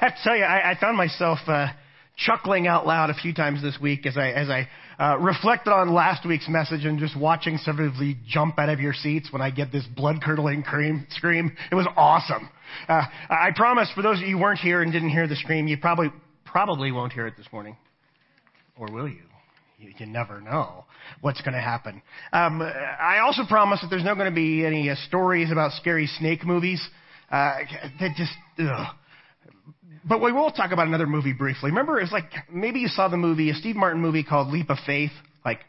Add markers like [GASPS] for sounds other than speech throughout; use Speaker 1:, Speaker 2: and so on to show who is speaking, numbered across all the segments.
Speaker 1: have to tell you, I, I found myself uh, chuckling out loud a few times this week as I as I uh, reflected on last week's message and just watching some of you jump out of your seats when I get this blood curdling scream. It was awesome. Uh, I promise, for those of you who weren't here and didn't hear the scream, you probably probably won't hear it this morning, or will you? You, you never know what's going to happen. Um, I also promise that there's not going to be any uh, stories about scary snake movies. Uh, that just, ugh. But we will talk about another movie briefly. Remember, it was like maybe you saw the movie, a Steve Martin movie called Leap of Faith, like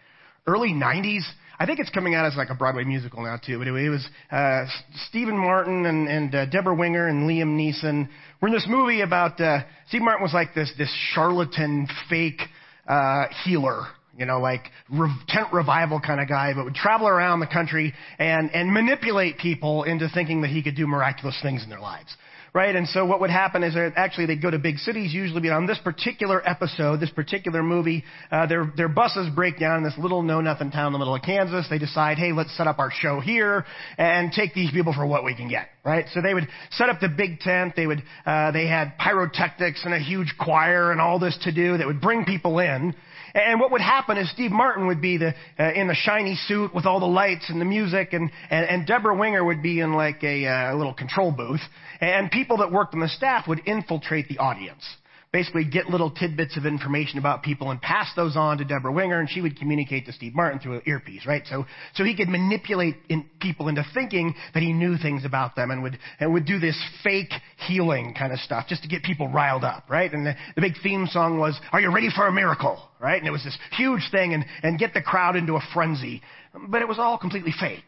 Speaker 1: early '90s. I think it's coming out as like a Broadway musical now too. But anyway, it was uh, Stephen Martin and, and uh, Debra Winger and Liam Neeson. We're in this movie about uh, Steve Martin was like this this charlatan fake uh, healer you know, like re- tent revival kind of guy, but would travel around the country and, and manipulate people into thinking that he could do miraculous things in their lives. Right? And so what would happen is actually they'd go to big cities usually, but on this particular episode, this particular movie, uh, their, their buses break down in this little know-nothing town in the middle of Kansas. They decide, hey, let's set up our show here and take these people for what we can get. Right? So they would set up the big tent. They would, uh, they had pyrotechnics and a huge choir and all this to do that would bring people in. And what would happen is Steve Martin would be the, uh, in the shiny suit with all the lights and the music, and, and, and Debra Winger would be in like a, uh, little control booth. And people that worked on the staff would infiltrate the audience basically get little tidbits of information about people and pass those on to Debra Winger, and she would communicate to Steve Martin through an earpiece, right? So, so he could manipulate in people into thinking that he knew things about them and would, and would do this fake healing kind of stuff just to get people riled up, right? And the, the big theme song was, Are you ready for a miracle? Right? And it was this huge thing and, and get the crowd into a frenzy. But it was all completely fake.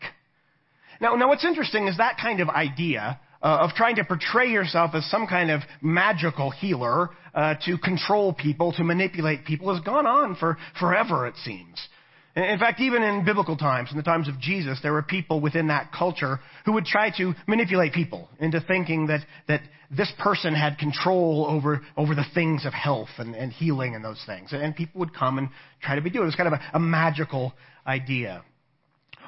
Speaker 1: Now, now what's interesting is that kind of idea uh, of trying to portray yourself as some kind of magical healer uh, to control people, to manipulate people, has gone on for forever, it seems. In fact, even in biblical times, in the times of Jesus, there were people within that culture who would try to manipulate people into thinking that, that this person had control over, over the things of health and, and healing and those things. And people would come and try to be doing it. It was kind of a, a magical idea.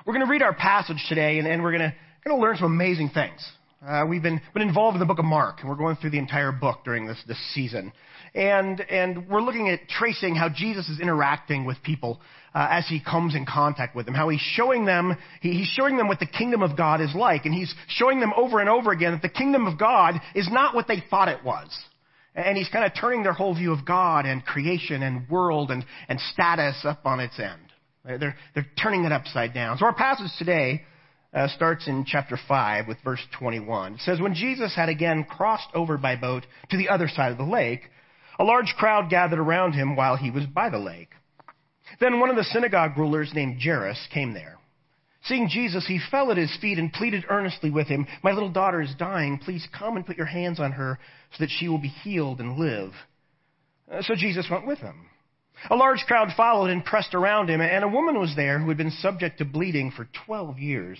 Speaker 1: We're going to read our passage today, and, and we're going to, going to learn some amazing things. Uh, we've been, been involved in the book of Mark, and we're going through the entire book during this, this season. And, and we're looking at tracing how Jesus is interacting with people uh, as he comes in contact with them, how he's showing them, he, he's showing them what the kingdom of God is like, and he's showing them over and over again that the kingdom of God is not what they thought it was. And he's kind of turning their whole view of God and creation and world and, and status up on its end. They're, they're turning it upside down. So our passage today uh, starts in chapter 5 with verse 21. It says, When Jesus had again crossed over by boat to the other side of the lake, a large crowd gathered around him while he was by the lake. Then one of the synagogue rulers named Jairus came there. Seeing Jesus, he fell at his feet and pleaded earnestly with him, My little daughter is dying. Please come and put your hands on her so that she will be healed and live. Uh, so Jesus went with him. A large crowd followed and pressed around him, and a woman was there who had been subject to bleeding for 12 years.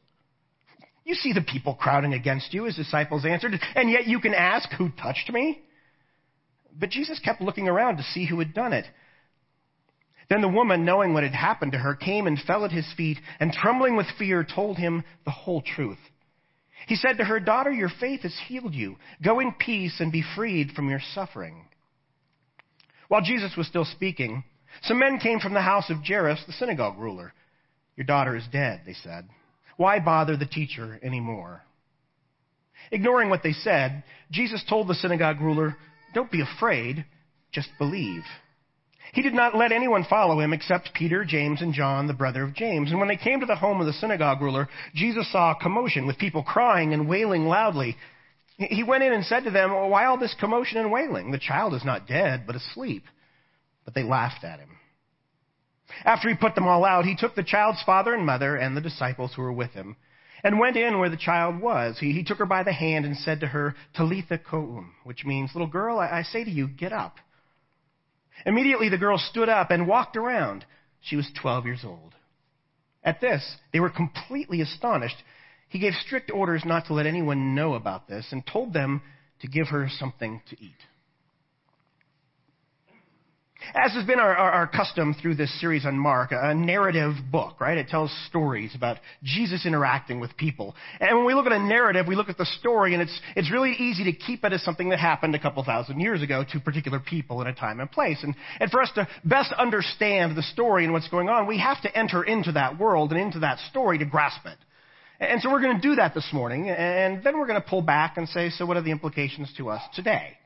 Speaker 1: You see the people crowding against you, his disciples answered, and yet you can ask, Who touched me? But Jesus kept looking around to see who had done it. Then the woman, knowing what had happened to her, came and fell at his feet, and trembling with fear, told him the whole truth. He said to her, Daughter, your faith has healed you. Go in peace and be freed from your suffering. While Jesus was still speaking, some men came from the house of Jairus, the synagogue ruler. Your daughter is dead, they said. Why bother the teacher anymore? Ignoring what they said, Jesus told the synagogue ruler, Don't be afraid, just believe. He did not let anyone follow him except Peter, James, and John, the brother of James. And when they came to the home of the synagogue ruler, Jesus saw a commotion with people crying and wailing loudly. He went in and said to them, Why all this commotion and wailing? The child is not dead, but asleep. But they laughed at him. After he put them all out, he took the child's father and mother and the disciples who were with him and went in where the child was. He, he took her by the hand and said to her, Talitha koum, which means, little girl, I, I say to you, get up. Immediately the girl stood up and walked around. She was 12 years old. At this, they were completely astonished. He gave strict orders not to let anyone know about this and told them to give her something to eat. As has been our, our, our, custom through this series on Mark, a narrative book, right? It tells stories about Jesus interacting with people. And when we look at a narrative, we look at the story, and it's, it's really easy to keep it as something that happened a couple thousand years ago to particular people in a time and place. And, and for us to best understand the story and what's going on, we have to enter into that world and into that story to grasp it. And so we're going to do that this morning, and then we're going to pull back and say, so what are the implications to us today?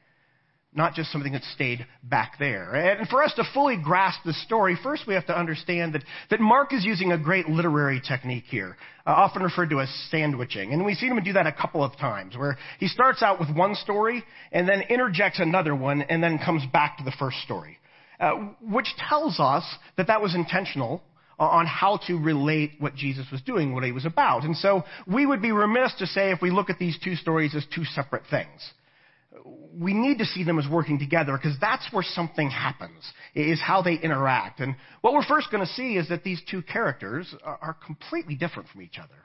Speaker 1: Not just something that stayed back there. And for us to fully grasp the story, first we have to understand that, that Mark is using a great literary technique here, uh, often referred to as sandwiching. And we've seen him do that a couple of times, where he starts out with one story and then interjects another one and then comes back to the first story, uh, which tells us that that was intentional on how to relate what Jesus was doing, what he was about. And so we would be remiss to say if we look at these two stories as two separate things we need to see them as working together because that's where something happens, is how they interact. And what we're first going to see is that these two characters are, completely different from each other.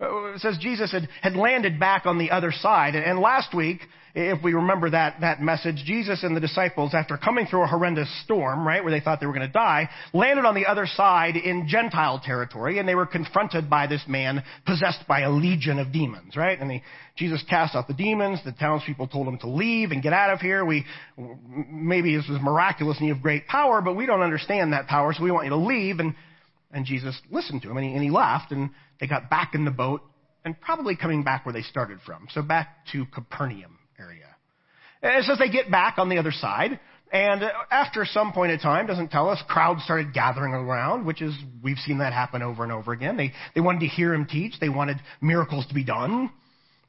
Speaker 1: Uh, it says Jesus had, had landed back on the other side. And last week, if we remember that, that message, Jesus and the disciples, after coming through a horrendous storm, right, where they thought they were going to die, landed on the other side in Gentile territory, and they were confronted by this man possessed by a legion of demons, right? And Jesus cast out the demons. The townspeople told him to leave and get out of here. We, maybe this was miraculous and you have great power, but we don't understand that power, so we want you to leave. And, and Jesus listened to him, and he, and he left, and they got back in the boat and probably coming back where they started from. So back to Capernaum area. And it says they get back on the other side. And after some point in time, doesn't tell us, crowds started gathering around, which is, we've seen that happen over and over again. They, they wanted to hear him teach. They wanted miracles to be done.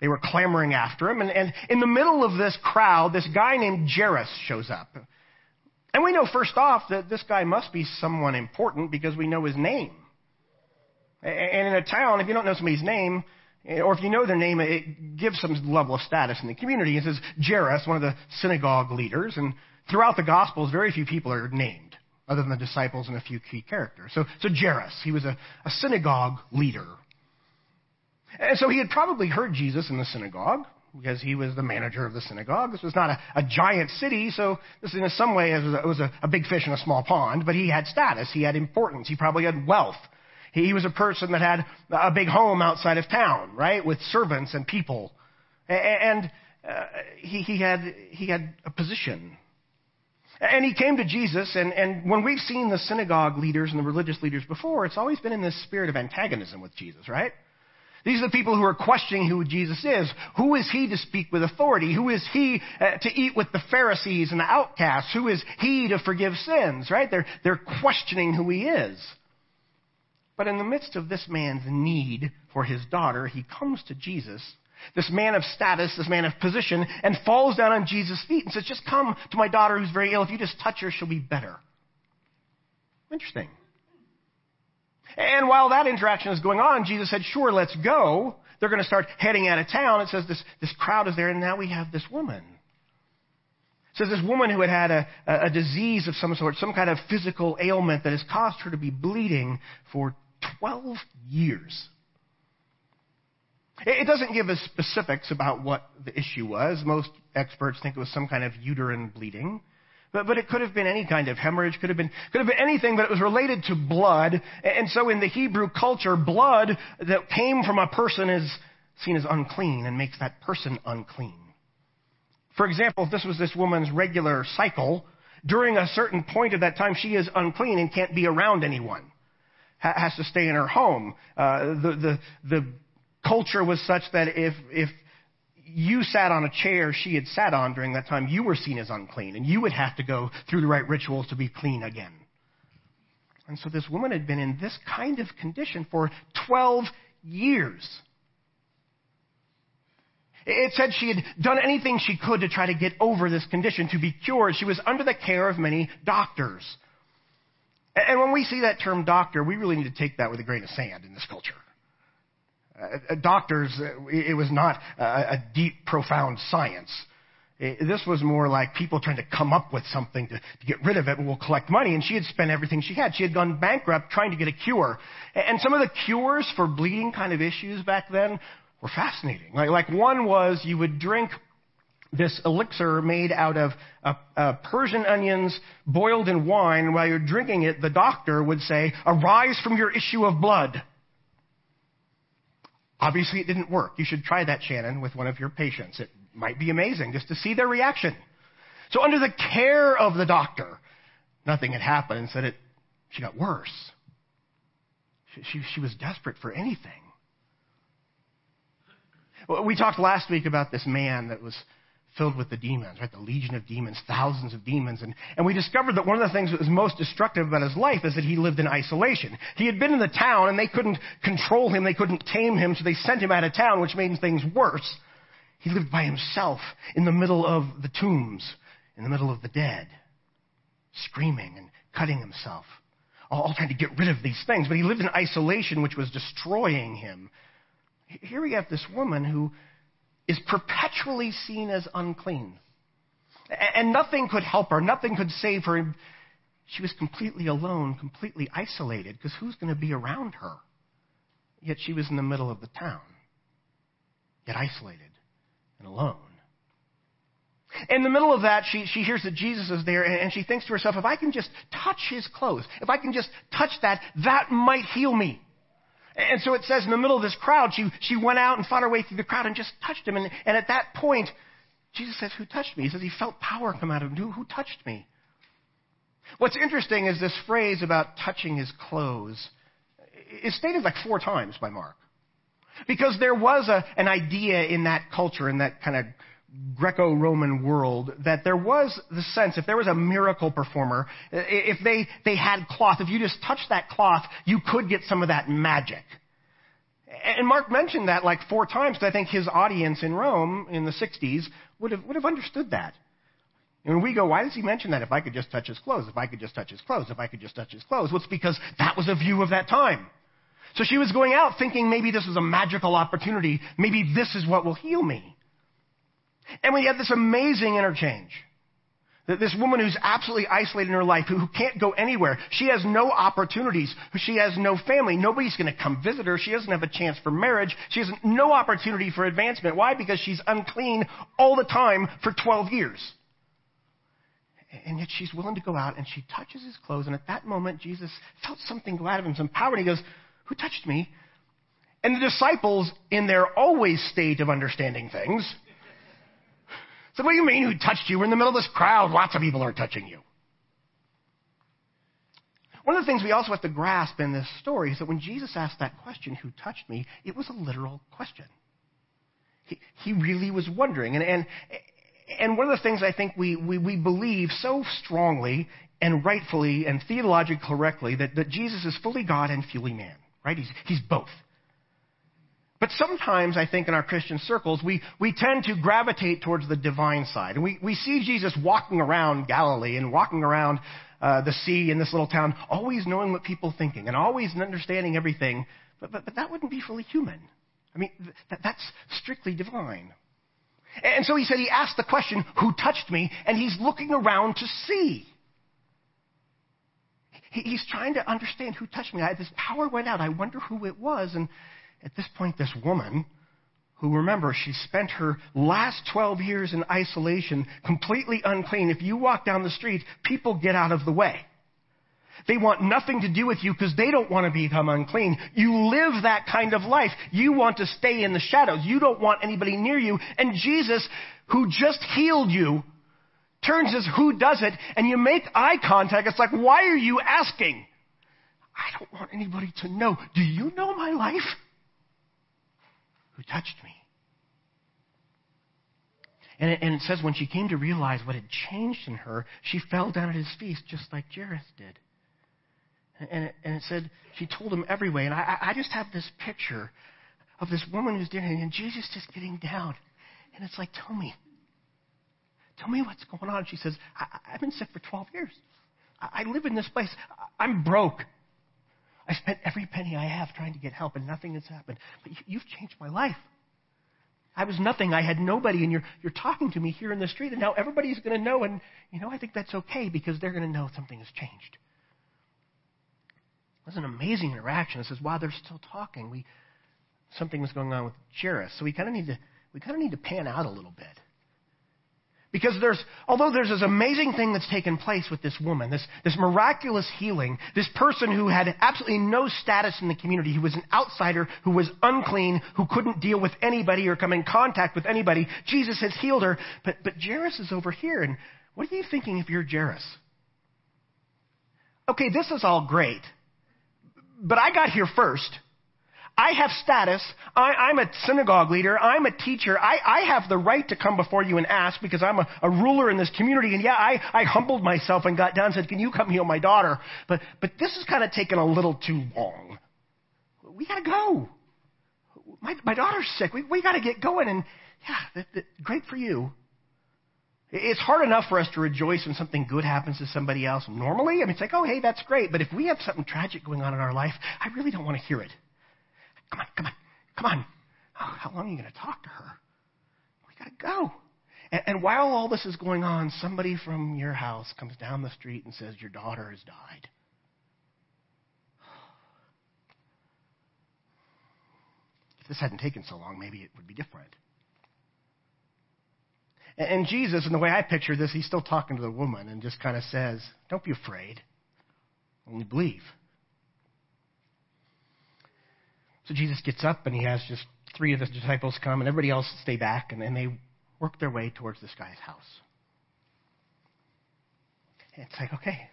Speaker 1: They were clamoring after him. And, and in the middle of this crowd, this guy named Jairus shows up. And we know first off that this guy must be someone important because we know his name. And in a town, if you don't know somebody's name, eh, or if you know their name, it gives some level of status in the community. It says Jairus, one of the synagogue leaders, and throughout the Gospels, very few people are named, other than the disciples and a few key characters. So, so Jairus, he was a, a synagogue leader. And so he had probably heard Jesus in the synagogue, because he was the manager of the synagogue. This was not a, a giant city, so this in some way it was, a, it was a, a big fish in a small pond, but he had status, he had importance, he probably had wealth. He was a person that had a big home outside of town, right, with servants and people. And uh, he, had, he had a position. And he came to Jesus, and, and when we've seen the synagogue leaders and the religious leaders before, it's always been in this spirit of antagonism with Jesus, right? These are the people who are questioning who Jesus is. Who is he to speak with authority? Who is he uh, to eat with the Pharisees and the outcasts? Who is he to forgive sins, right? They're, they're questioning who he is. But in the midst of this man's need for his daughter, he comes to Jesus, this man of status, this man of position, and falls down on Jesus' feet and says, Just come to my daughter who's very ill. If you just touch her, she'll be better. Interesting. And while that interaction is going on, Jesus said, Sure, let's go. They're going to start heading out of town. It says this, this crowd is there, and now we have this woman. It says this woman who had had a, a disease of some sort, some kind of physical ailment that has caused her to be bleeding for 12 years. It doesn't give us specifics about what the issue was. Most experts think it was some kind of uterine bleeding. But, but it could have been any kind of hemorrhage, could have been, could have been anything, but it was related to blood. And so in the Hebrew culture, blood that came from a person is seen as unclean and makes that person unclean. For example, if this was this woman's regular cycle, during a certain point of that time, she is unclean and can't be around anyone has to stay in her home. Uh, the, the, the culture was such that if, if you sat on a chair she had sat on during that time, you were seen as unclean, and you would have to go through the right rituals to be clean again. And so this woman had been in this kind of condition for 12 years. It said she had done anything she could to try to get over this condition, to be cured. She was under the care of many doctors. And when we see that term doctor, we really need to take that with a grain of sand in this culture. Uh, uh doctors, uh, it was not a, deep, profound science. This was more like people trying to come up with something to, to get rid of it and we'll collect money. And she had spent everything she had. She had gone bankrupt trying to get a cure. And some of the cures for bleeding kind of issues back then were fascinating. Like, like one was you would drink this elixir made out of uh, uh, Persian onions boiled in wine. While you're drinking it, the doctor would say, arise from your issue of blood. Obviously, it didn't work. You should try that, Shannon, with one of your patients. It might be amazing just to see their reaction. So, under the care of the doctor, nothing had happened. Instead, it, she got worse. She, she, she was desperate for anything. We talked last week about this man that was filled with the demons, right? The legion of demons, thousands of demons. And, and we discovered that one of the things that was most destructive about his life is that he lived in isolation. He had been in the town and they couldn't control him, they couldn't tame him, so they sent him out of town, which made things worse. He lived by himself in the middle of the tombs, in the middle of the dead, screaming and cutting himself, all trying to get rid of these things. But he lived in isolation, which was destroying him. Here we have this woman who is perpetually seen as unclean. And nothing could help her, nothing could save her. She was completely alone, completely isolated, because who's going to be around her? Yet she was in the middle of the town, yet isolated and alone. In the middle of that, she, she hears that Jesus is there, and, and she thinks to herself, if I can just touch his clothes, if I can just touch that, that might heal me. And so it says in the middle of this crowd, she, she went out and fought her way through the crowd and just touched him. And, and at that point, Jesus says, Who touched me? He says he felt power come out of him. Who, who touched me? What's interesting is this phrase about touching his clothes is stated like four times by Mark. Because there was a, an idea in that culture, in that kind of Greco-Roman world that there was the sense if there was a miracle performer, if they, they had cloth, if you just touched that cloth, you could get some of that magic. And Mark mentioned that like four times I think his audience in Rome in the 60s would have, would have understood that. And we go, why does he mention that? If I could just touch his clothes, if I could just touch his clothes, if I could just touch his clothes. Well, it's because that was a view of that time. So she was going out thinking maybe this was a magical opportunity. Maybe this is what will heal me. And we have this amazing interchange. That this woman who's absolutely isolated in her life, who, can't go anywhere, she has no opportunities, she has no family, nobody's going to come visit her, she doesn't have a chance for marriage, she has no opportunity for advancement. Why? Because she's unclean all the time for 12 years. And yet she's willing to go out and she touches his clothes, and at that moment Jesus felt something go out of him, some power, and he goes, Who touched me? And the disciples, in their always state of understanding things, said, What do you mean who touched you? We're in the middle of this crowd. Lots of people are touching you. One of the things we also have to grasp in this story is that when Jesus asked that question, Who touched me? it was a literal question. He, he really was wondering. And, and, and one of the things I think we, we, we believe so strongly and rightfully and theologically correctly that, that Jesus is fully God and fully man, right? He's, he's both. But sometimes, I think, in our Christian circles, we, we tend to gravitate towards the divine side. And we, we see Jesus walking around Galilee and walking around uh, the sea in this little town, always knowing what people are thinking and always understanding everything. But, but, but that wouldn't be fully human. I mean, that, that's strictly divine. And so he said, he asked the question, Who touched me? And he's looking around to see. He, he's trying to understand who touched me. I, this power went out. I wonder who it was. And at this point, this woman, who remember, she spent her last 12 years in isolation, completely unclean. If you walk down the street, people get out of the way. They want nothing to do with you because they don't want to become unclean. You live that kind of life. You want to stay in the shadows. You don't want anybody near you. And Jesus, who just healed you, turns as who does it, and you make eye contact. It's like, why are you asking? I don't want anybody to know. Do you know my life? Who touched me. And it, and it says when she came to realize what had changed in her, she fell down at his feet just like Jairus did. And it, and it said she told him every way. And I, I just have this picture of this woman who's doing and Jesus just getting down. And it's like, tell me. Tell me what's going on. She says, I, have been sick for 12 years. I, I live in this place. I'm broke. I spent every penny I have trying to get help and nothing has happened. But you've changed my life. I was nothing. I had nobody, and you're, you're talking to me here in the street, and now everybody's going to know. And, you know, I think that's okay because they're going to know something has changed. It was an amazing interaction. It says, while they're still talking, we, something was going on with Jairus. So we kind of need to, we kind of need to pan out a little bit. Because there's, although there's this amazing thing that's taken place with this woman, this, this miraculous healing, this person who had absolutely no status in the community, who was an outsider, who was unclean, who couldn't deal with anybody or come in contact with anybody, Jesus has healed her. But, but Jairus is over here, and what are you thinking if you're Jairus? Okay, this is all great, but I got here first. I have status. I, am a synagogue leader. I'm a teacher. I, I, have the right to come before you and ask because I'm a, a ruler in this community. And yeah, I, I, humbled myself and got down and said, Can you come heal my daughter? But, but this is kind of taking a little too long. We got to go. My, my daughter's sick. We, we got to get going. And yeah, that, that, great for you. It's hard enough for us to rejoice when something good happens to somebody else normally. I mean, it's like, oh, hey, that's great. But if we have something tragic going on in our life, I really don't want to hear it. Come on, come on, come on. Oh, how long are you going to talk to her? We got to go. And, and while all this is going on, somebody from your house comes down the street and says, Your daughter has died. If this hadn't taken so long, maybe it would be different. And, and Jesus, in the way I picture this, he's still talking to the woman and just kind of says, Don't be afraid, only believe. So Jesus gets up and he has just three of the disciples come and everybody else stay back and, and they work their way towards this guy's house. And it's like, okay,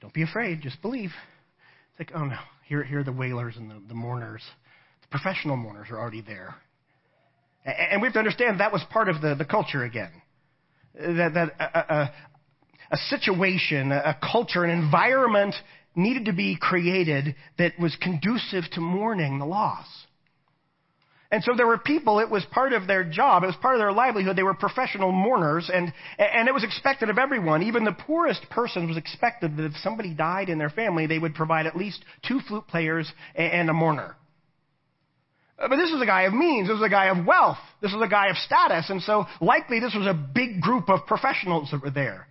Speaker 1: don't be afraid, just believe. It's like, oh no, here, here are the wailers and the, the mourners. The professional mourners are already there. And, and we have to understand that was part of the, the culture again. That, that a, a, a situation, a culture, an environment needed to be created that was conducive to mourning the loss. And so there were people, it was part of their job, it was part of their livelihood. They were professional mourners, and, and it was expected of everyone. Even the poorest person was expected that if somebody died in their family, they would provide at least two flute players and a mourner. But this was a guy of means. This was a guy of wealth. This was a guy of status. And so likely this was a big group of professionals that were there.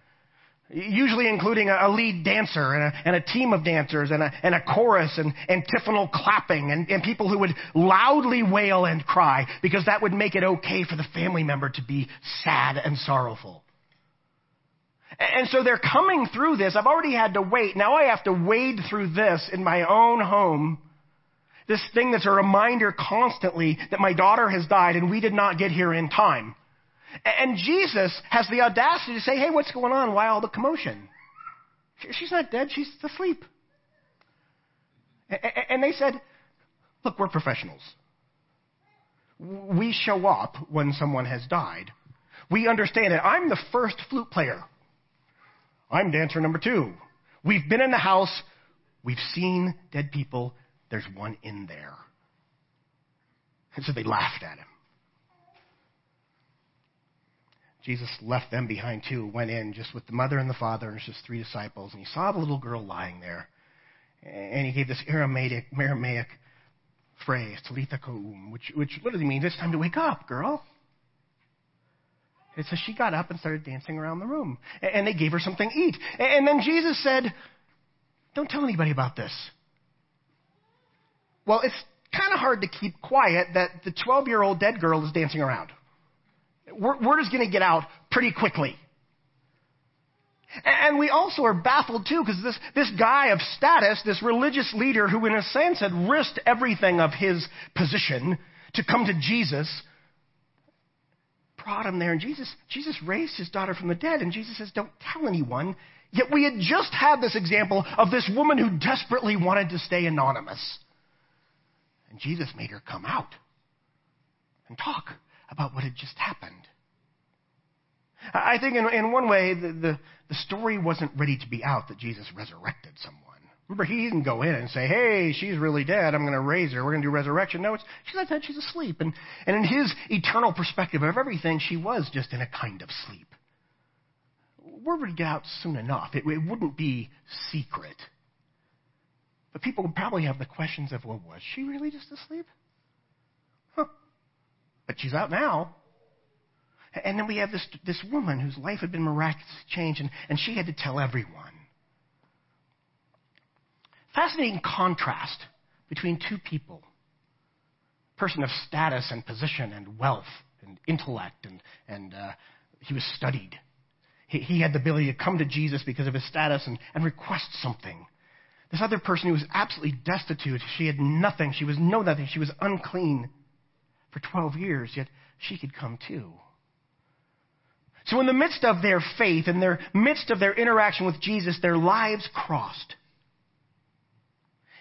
Speaker 1: Usually including a, lead dancer and a, and a team of dancers and a, and a chorus and antiphonal clapping and, and people who would loudly wail and cry because that would make it okay for the family member to be sad and sorrowful. And so they're coming through this. I've already had to wait. Now I have to wade through this in my own home. This thing that's a reminder constantly that my daughter has died and we did not get here in time. And Jesus has the audacity to say, hey, what's going on? Why all the commotion? She's not dead, she's asleep. And they said, look, we're professionals. We show up when someone has died. We understand it. I'm the first flute player. I'm dancer number two. We've been in the house. We've seen dead people. There's one in there. And so they laughed at him. Jesus left them behind too, went in just with the mother and the father and just three disciples, and he saw the little girl lying there. And he gave this Aramaic, Aramaic phrase, Talitha koum, which, which literally means it's time to wake up, girl. And so she got up and started dancing around the room. And they gave her something to eat. And then Jesus said, Don't tell anybody about this. Well, it's kind of hard to keep quiet that the 12 year old dead girl is dancing around word is going to get out pretty quickly. And we also are baffled too, because this, this guy of status, this religious leader who in a sense had risked everything of his position to come to Jesus, brought him there. And Jesus, Jesus raised his daughter from the dead. And Jesus says, don't tell anyone. Yet we had just had this example of this woman who desperately wanted to stay anonymous. And Jesus made her come out and talk about what had just happened. I think in, in one way, the, the, the story wasn't ready to be out that Jesus resurrected someone. Remember, he didn't go in and say, hey, she's really dead. I'm going to raise her. We're going to do resurrection. No, it's, she's not dead. She's asleep. And, and in his eternal perspective of everything, she was just in a kind of sleep. Word would get out soon enough. It, it wouldn't be secret. But people would probably have the questions of, well, was she really just asleep? But she's out now. And then we have this, this woman whose life had been miraculously changed, and, and she had to tell everyone. Fascinating contrast between two people person of status and position and wealth and intellect, and, and uh, he was studied. He, he, had the ability to come to Jesus because of his status and, and request something. This other person who was absolutely destitute, she had nothing, she was no nothing, she was unclean for 12 years, yet she could come too. So, in the midst of their faith, in their midst of their interaction with Jesus, their lives crossed.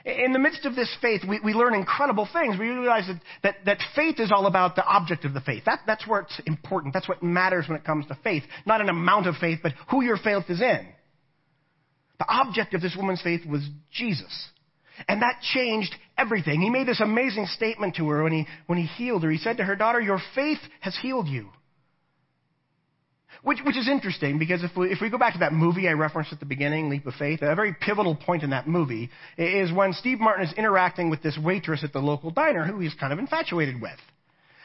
Speaker 1: In the midst of this faith, we, we learn incredible things. We realize that, that, that faith is all about the object of the faith. That, that's where it's important. That's what matters when it comes to faith. Not an amount of faith, but who your faith is in. The object of this woman's faith was Jesus. And that changed everything. He made this amazing statement to her when he, when he healed her. He said to her, Daughter, your faith has healed you. Which, which is interesting because if we, if we go back to that movie I referenced at the beginning, Leap of Faith, a very pivotal point in that movie is when Steve Martin is interacting with this waitress at the local diner who he's kind of infatuated with.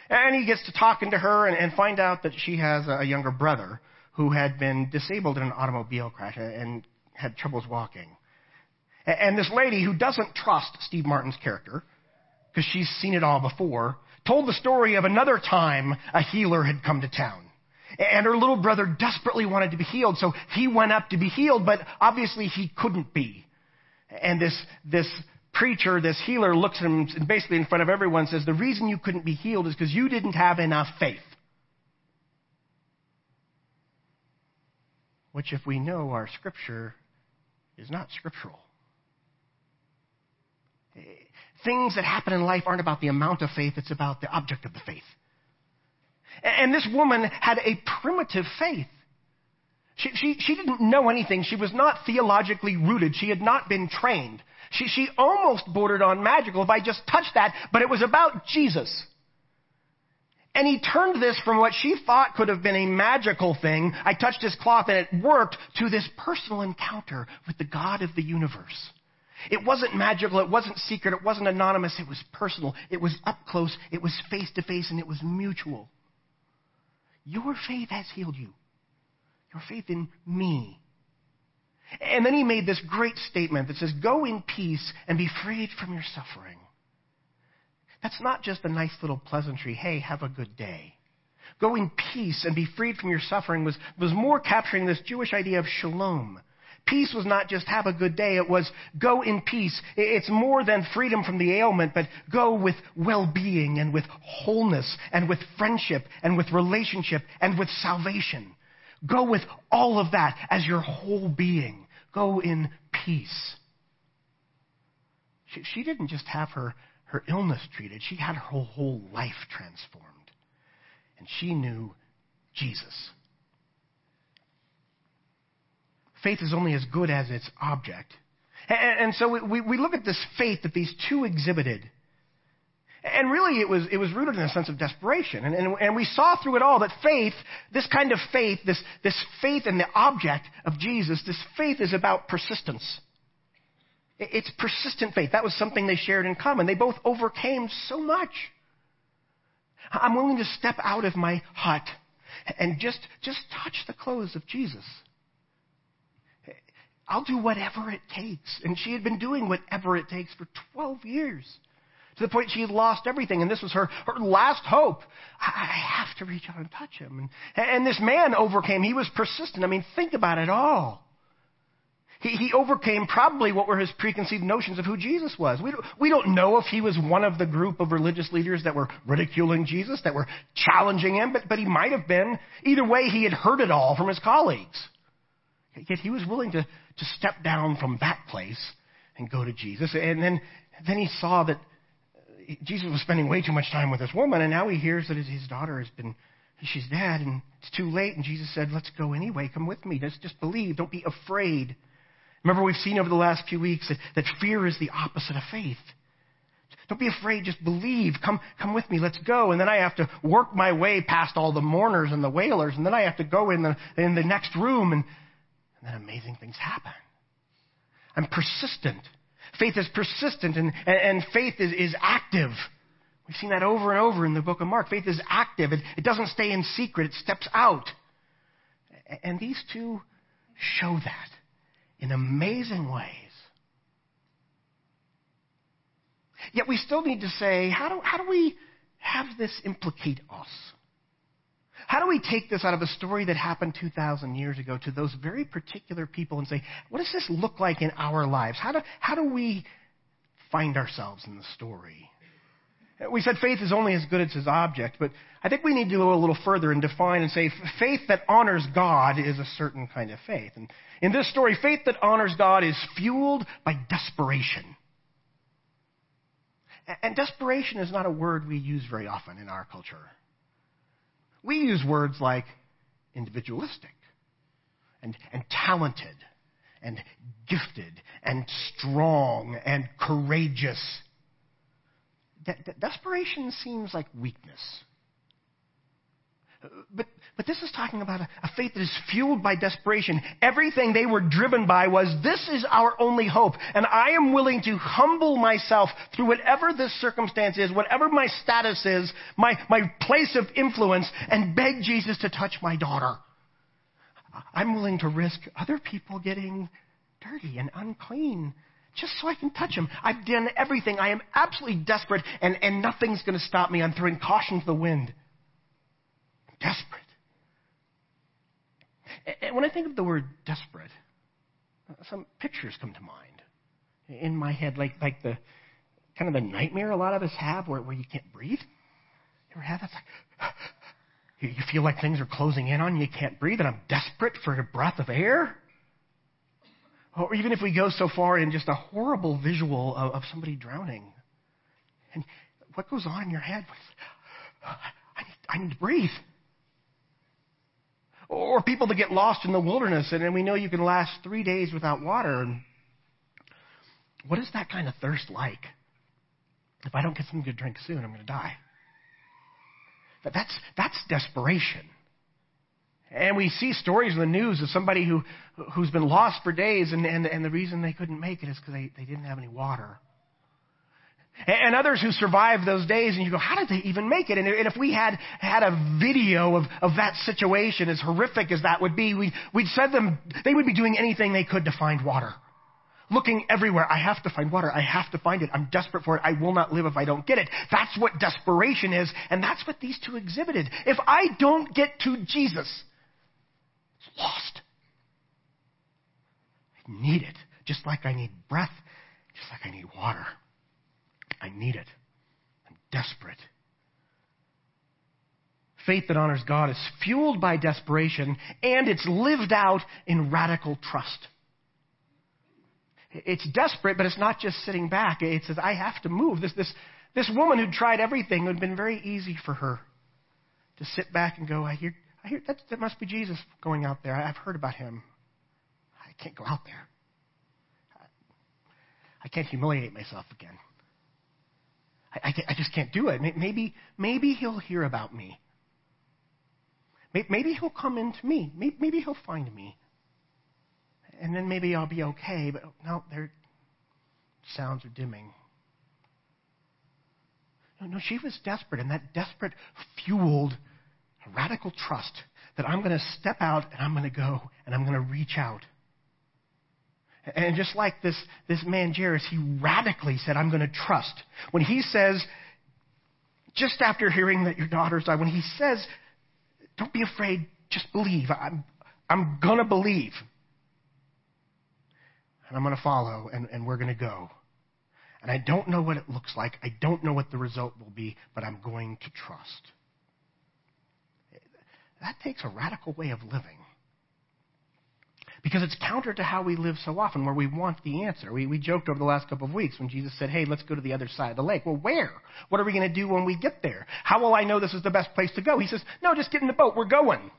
Speaker 1: And he gets to talking to her and, and find out that she has a younger brother who had been disabled in an automobile crash and had troubles walking. And this lady who doesn't trust Steve Martin's character, because she's seen it all before, told the story of another time a healer had come to town. And her little brother desperately wanted to be healed, so he went up to be healed, but obviously he couldn't be. And this, this preacher, this healer, looks at him and basically in front of everyone says, The reason you couldn't be healed is because you didn't have enough faith. Which, if we know our scripture, is not scriptural. Things that happen in life aren't about the amount of faith, it's about the object of the faith. And this woman had a primitive faith. She, she, she didn't know anything. She was not theologically rooted. She had not been trained. She, she almost bordered on magical if I just touched that, but it was about Jesus. And he turned this from what she thought could have been a magical thing, I touched his cloth and it worked, to this personal encounter with the God of the universe. It wasn't magical, it wasn't secret, it wasn't anonymous, it was personal, it was up close, it was face to face, and it was mutual. Your faith has healed you. Your faith in me. And then he made this great statement that says, Go in peace and be freed from your suffering. That's not just a nice little pleasantry, hey, have a good day. Go in peace and be freed from your suffering was, was more capturing this Jewish idea of shalom, Peace was not just have a good day, it was go in peace. It's more than freedom from the ailment, but go with well being and with wholeness and with friendship and with relationship and with salvation. Go with all of that as your whole being. Go in peace. She, she didn't just have her, her illness treated, she had her whole life transformed. And she knew Jesus. Faith is only as good as its object. And, and so we, we look at this faith that these two exhibited. And really, it was, it was rooted in a sense of desperation. And, and, and, we saw through it all that faith, this kind of faith, this, this faith in the object of Jesus, this faith is about persistence. It's persistent faith. That was something they shared in common. They both overcame so much. I'm willing to step out of my hut and just, just touch the clothes of Jesus. I'll do whatever it takes. And she had been doing whatever it takes for 12 years. To the point she had lost everything, and this was her, her last hope. I, have to reach out and touch him. And, and this man overcame. He was persistent. I mean, think about it all. He, he overcame probably what were his preconceived notions of who Jesus was. We don't, we don't know if he was one of the group of religious leaders that were ridiculing Jesus, that were challenging him, but, but he might have been. Either way, he had heard it all from his colleagues. Yet he was willing to, to step down from that place and go to Jesus. And then, then he saw that Jesus was spending way too much time with this woman, and now he hears that his, daughter has been, she's dead, and it's too late. And Jesus said, Let's go anyway. Come with me. Just, just believe. Don't be afraid. Remember, we've seen over the last few weeks that, that fear is the opposite of faith. Don't be afraid, just believe. Come, come with me, let's go. And then I have to work my way past all the mourners and the wailers, and then I have to go in the, in the next room, and and then amazing things happen. I'm persistent. Faith is persistent and, and, faith is, is active. We've seen that over and over in the book of Mark. Faith is active. It, it doesn't stay in secret. It steps out. And these two show that in amazing ways. Yet we still need to say, how do, how do we have this implicate us? How do we take this out of a story that happened 2,000 years ago to those very particular people and say, what does this look like in our lives? How do, how do we find ourselves in the story? We said faith is only as good as its object, but I think we need to go a little further and define and say faith that honors God is a certain kind of faith. And in this story, faith that honors God is fueled by desperation. And desperation is not a word we use very often in our culture. We use words like individualistic and, and talented and gifted and strong and courageous. De- de- desperation seems like weakness. But, but this is talking about a, a, faith that is fueled by desperation. Everything they were driven by was, this is our only hope. And I am willing to humble myself through whatever this circumstance is, whatever my status is, my, my place of influence, and beg Jesus to touch my daughter. I'm willing to risk other people getting dirty and unclean just so I can touch him. I've done everything. I am absolutely desperate, and, and nothing's going to stop me. I'm throwing caution to the wind desperate. And when I think of the word desperate, some pictures come to mind in my head, like, like the kind of the nightmare a lot of us have where, where you can't breathe. You ever have that? Like, [GASPS] you, feel like things are closing in on you, you can't breathe, and I'm desperate for a breath of air. Or even if we go so far in just a horrible visual of, of somebody drowning. And what goes on in your head? [GASPS] I need, I need to breathe. Or people that get lost in the wilderness, and we know you can last three days without water. And what is that kind of thirst like? If I don't get something to drink soon, I'm going to die. But that's, that's desperation. And we see stories in the news of somebody who, who's been lost for days, and, and, and the reason they couldn't make it is because they, they didn't have any water. And others who survived those days, and you go, how did they even make it? And if we had had a video of, of that situation, as horrific as that would be, we, we'd said them, they would be doing anything they could to find water. Looking everywhere. I have to find water. I have to find it. I'm desperate for it. I will not live if I don't get it. That's what desperation is, and that's what these two exhibited. If I don't get to Jesus, it's lost. I need it, just like I need breath, just like I need water. I need it. I'm desperate. Faith that honors God is fueled by desperation and it's lived out in radical trust. It's desperate, but it's not just sitting back. It says, I have to move. This, this, this woman who tried everything, it would have been very easy for her to sit back and go, I hear, I hear that, that must be Jesus going out there. I've heard about him. I can't go out there. I can't humiliate myself again. I, I, I just can't do it. Maybe, maybe he'll hear about me. Maybe he'll come into me. Maybe he'll find me. And then maybe I'll be okay. But no, their sounds are dimming. No, no, she was desperate, and that desperate fueled a radical trust that I'm going to step out and I'm going to go and I'm going to reach out. And just like this, this man Jairus, he radically said, I'm going to trust. When he says, just after hearing that your daughter's died, when he says, don't be afraid, just believe. I'm, I'm going to believe. And I'm going to follow, and, and we're going to go. And I don't know what it looks like. I don't know what the result will be, but I'm going to trust. That takes a radical way of living. Because it's counter to how we live so often, where we want the answer. We, we joked over the last couple of weeks when Jesus said, Hey, let's go to the other side of the lake. Well, where? What are we going to do when we get there? How will I know this is the best place to go? He says, No, just get in the boat. We're going.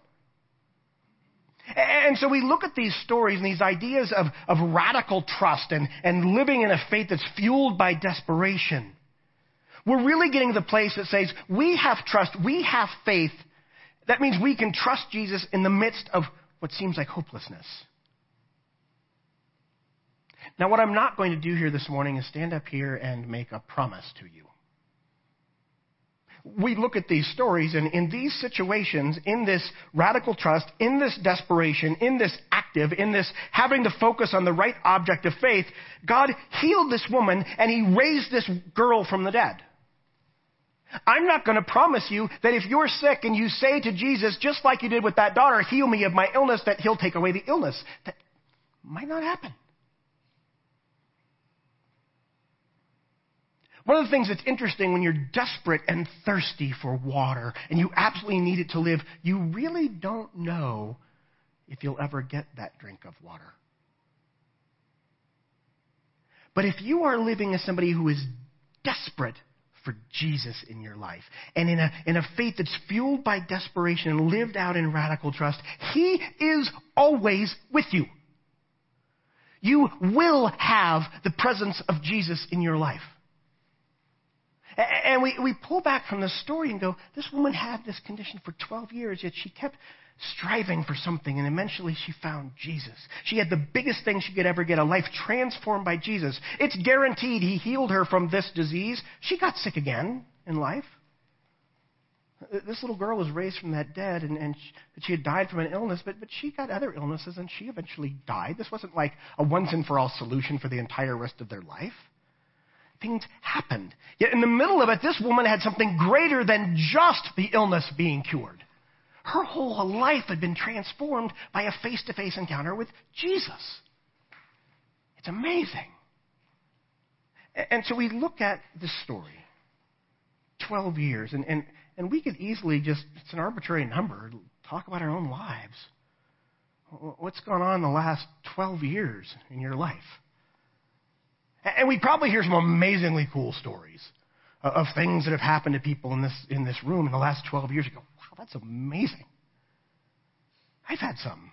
Speaker 1: And so we look at these stories and these ideas of, of radical trust and, and living in a faith that's fueled by desperation. We're really getting to the place that says we have trust, we have faith. That means we can trust Jesus in the midst of what seems like hopelessness. Now, what I'm not going to do here this morning is stand up here and make a promise to you. we look at these stories, and in these situations, in this radical trust, in this desperation, in this active, in this having to focus on the right object of faith, God healed this woman and he raised this girl from the dead. I'm not going to promise you that if you're sick and you say to Jesus, just like you did with that daughter, heal me of my illness, that he'll take away the illness. That might not happen. One of the things that's interesting when you're desperate and thirsty for water and you absolutely need it to live, you really don't know if you'll ever get that drink of water. But if you are living as somebody who is desperate for Jesus in your life and in a, in a faith that's fueled by desperation and lived out in radical trust, He is always with you. You will have the presence of Jesus in your life. And we, we pull back from the story and go, this woman had this condition for 12 years, yet she kept striving for something, and eventually she found Jesus. She had the biggest thing she could ever get a life transformed by Jesus. It's guaranteed he healed her from this disease. She got sick again in life. This little girl was raised from that dead, and, and she, she had died from an illness, but, but she got other illnesses, and she eventually died. This wasn't like a once and for all solution for the entire rest of their life things happened. Yet in the middle of it, this woman had something greater than just the illness being cured. Her whole life had been transformed by a face to face encounter with Jesus. It's amazing. And so we look at this story 12 years, and, and, and we could easily just, it's an arbitrary number, talk about our own lives. What's gone on the last 12 years in your life? And we probably hear some amazingly cool stories uh, of things that have happened to people in this, in this room in the last 12 years. You go, wow, that's amazing. I've had some.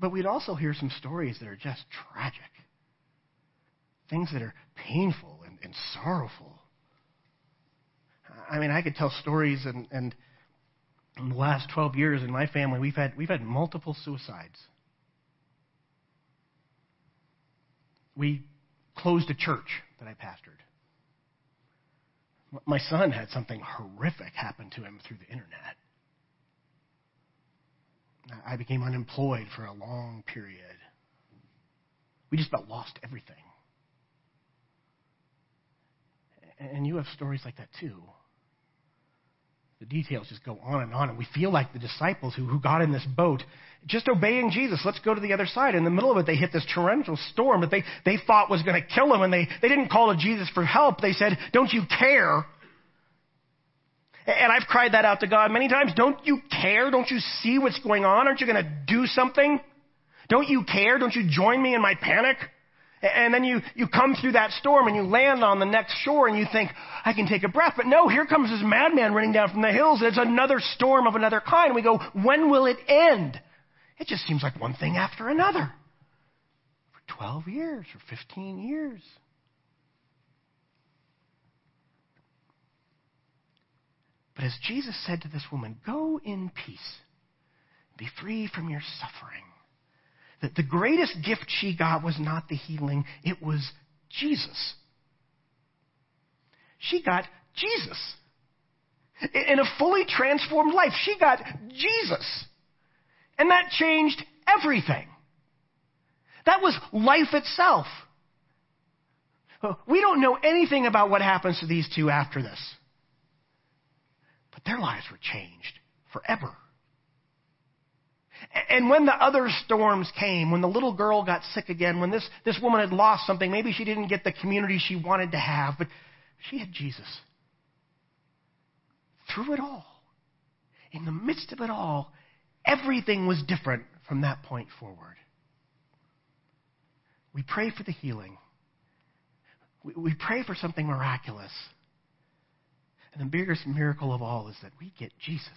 Speaker 1: But we'd also hear some stories that are just tragic. Things that are painful and, and sorrowful. I mean, I could tell stories, and, and in the last 12 years in my family, we've had, we've had multiple suicides. We closed a church that I pastored. My son had something horrific happen to him through the internet. I became unemployed for a long period. We just about lost everything. And you have stories like that too. The details just go on and on, and we feel like the disciples who, who got in this boat just obeying Jesus. Let's go to the other side. In the middle of it, they hit this torrential storm that they, they thought was going to kill them, and they, they didn't call to Jesus for help. They said, Don't you care? And I've cried that out to God many times. Don't you care? Don't you see what's going on? Aren't you going to do something? Don't you care? Don't you join me in my panic? And then you, you come through that storm and you land on the next shore and you think, I can take a breath. But no, here comes this madman running down from the hills. It's another storm of another kind. And we go, when will it end? It just seems like one thing after another. For 12 years or 15 years. But as Jesus said to this woman, go in peace, be free from your suffering. That the greatest gift she got was not the healing, it was Jesus. She got Jesus. In a fully transformed life, she got Jesus. And that changed everything. That was life itself. Oh, we don't know anything about what happens to these two after this. But their lives were changed forever. And when the other storms came, when the little girl got sick again, when this, this woman had lost something, maybe she didn't get the community she wanted to have, but she had Jesus. Through it all, in the midst of it all, Everything was different from that point forward. We pray for the healing. We, we pray for something miraculous. And the biggest miracle of all is that we get Jesus.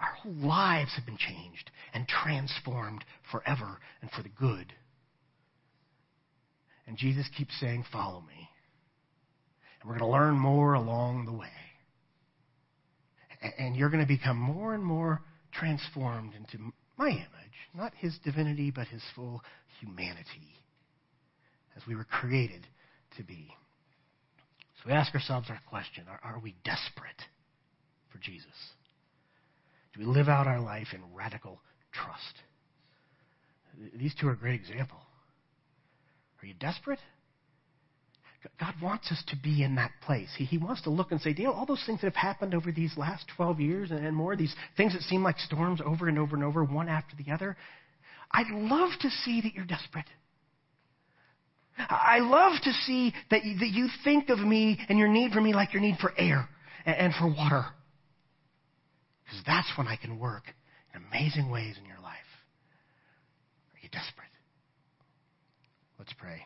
Speaker 1: Our whole lives have been changed and transformed forever and for the good. And Jesus keeps saying, Follow me. And we're going to learn more along the way and you're going to become more and more transformed into my image, not his divinity, but his full humanity, as we were created to be. So we ask ourselves our question are, are we desperate for Jesus? Do we live out our life in radical trust? These two are a great example. Are you desperate? God wants us to be in that place. He, he wants to look and say, Dale, all those things that have happened over these last 12 years and more, these things that seem like storms over and over and over, one after the other, I'd love to see that you're desperate. I love to see that you, that you think of me and your need for me like your need for air and, and for water. Because that's when I can work in amazing ways in your life. Are you desperate? Let's pray.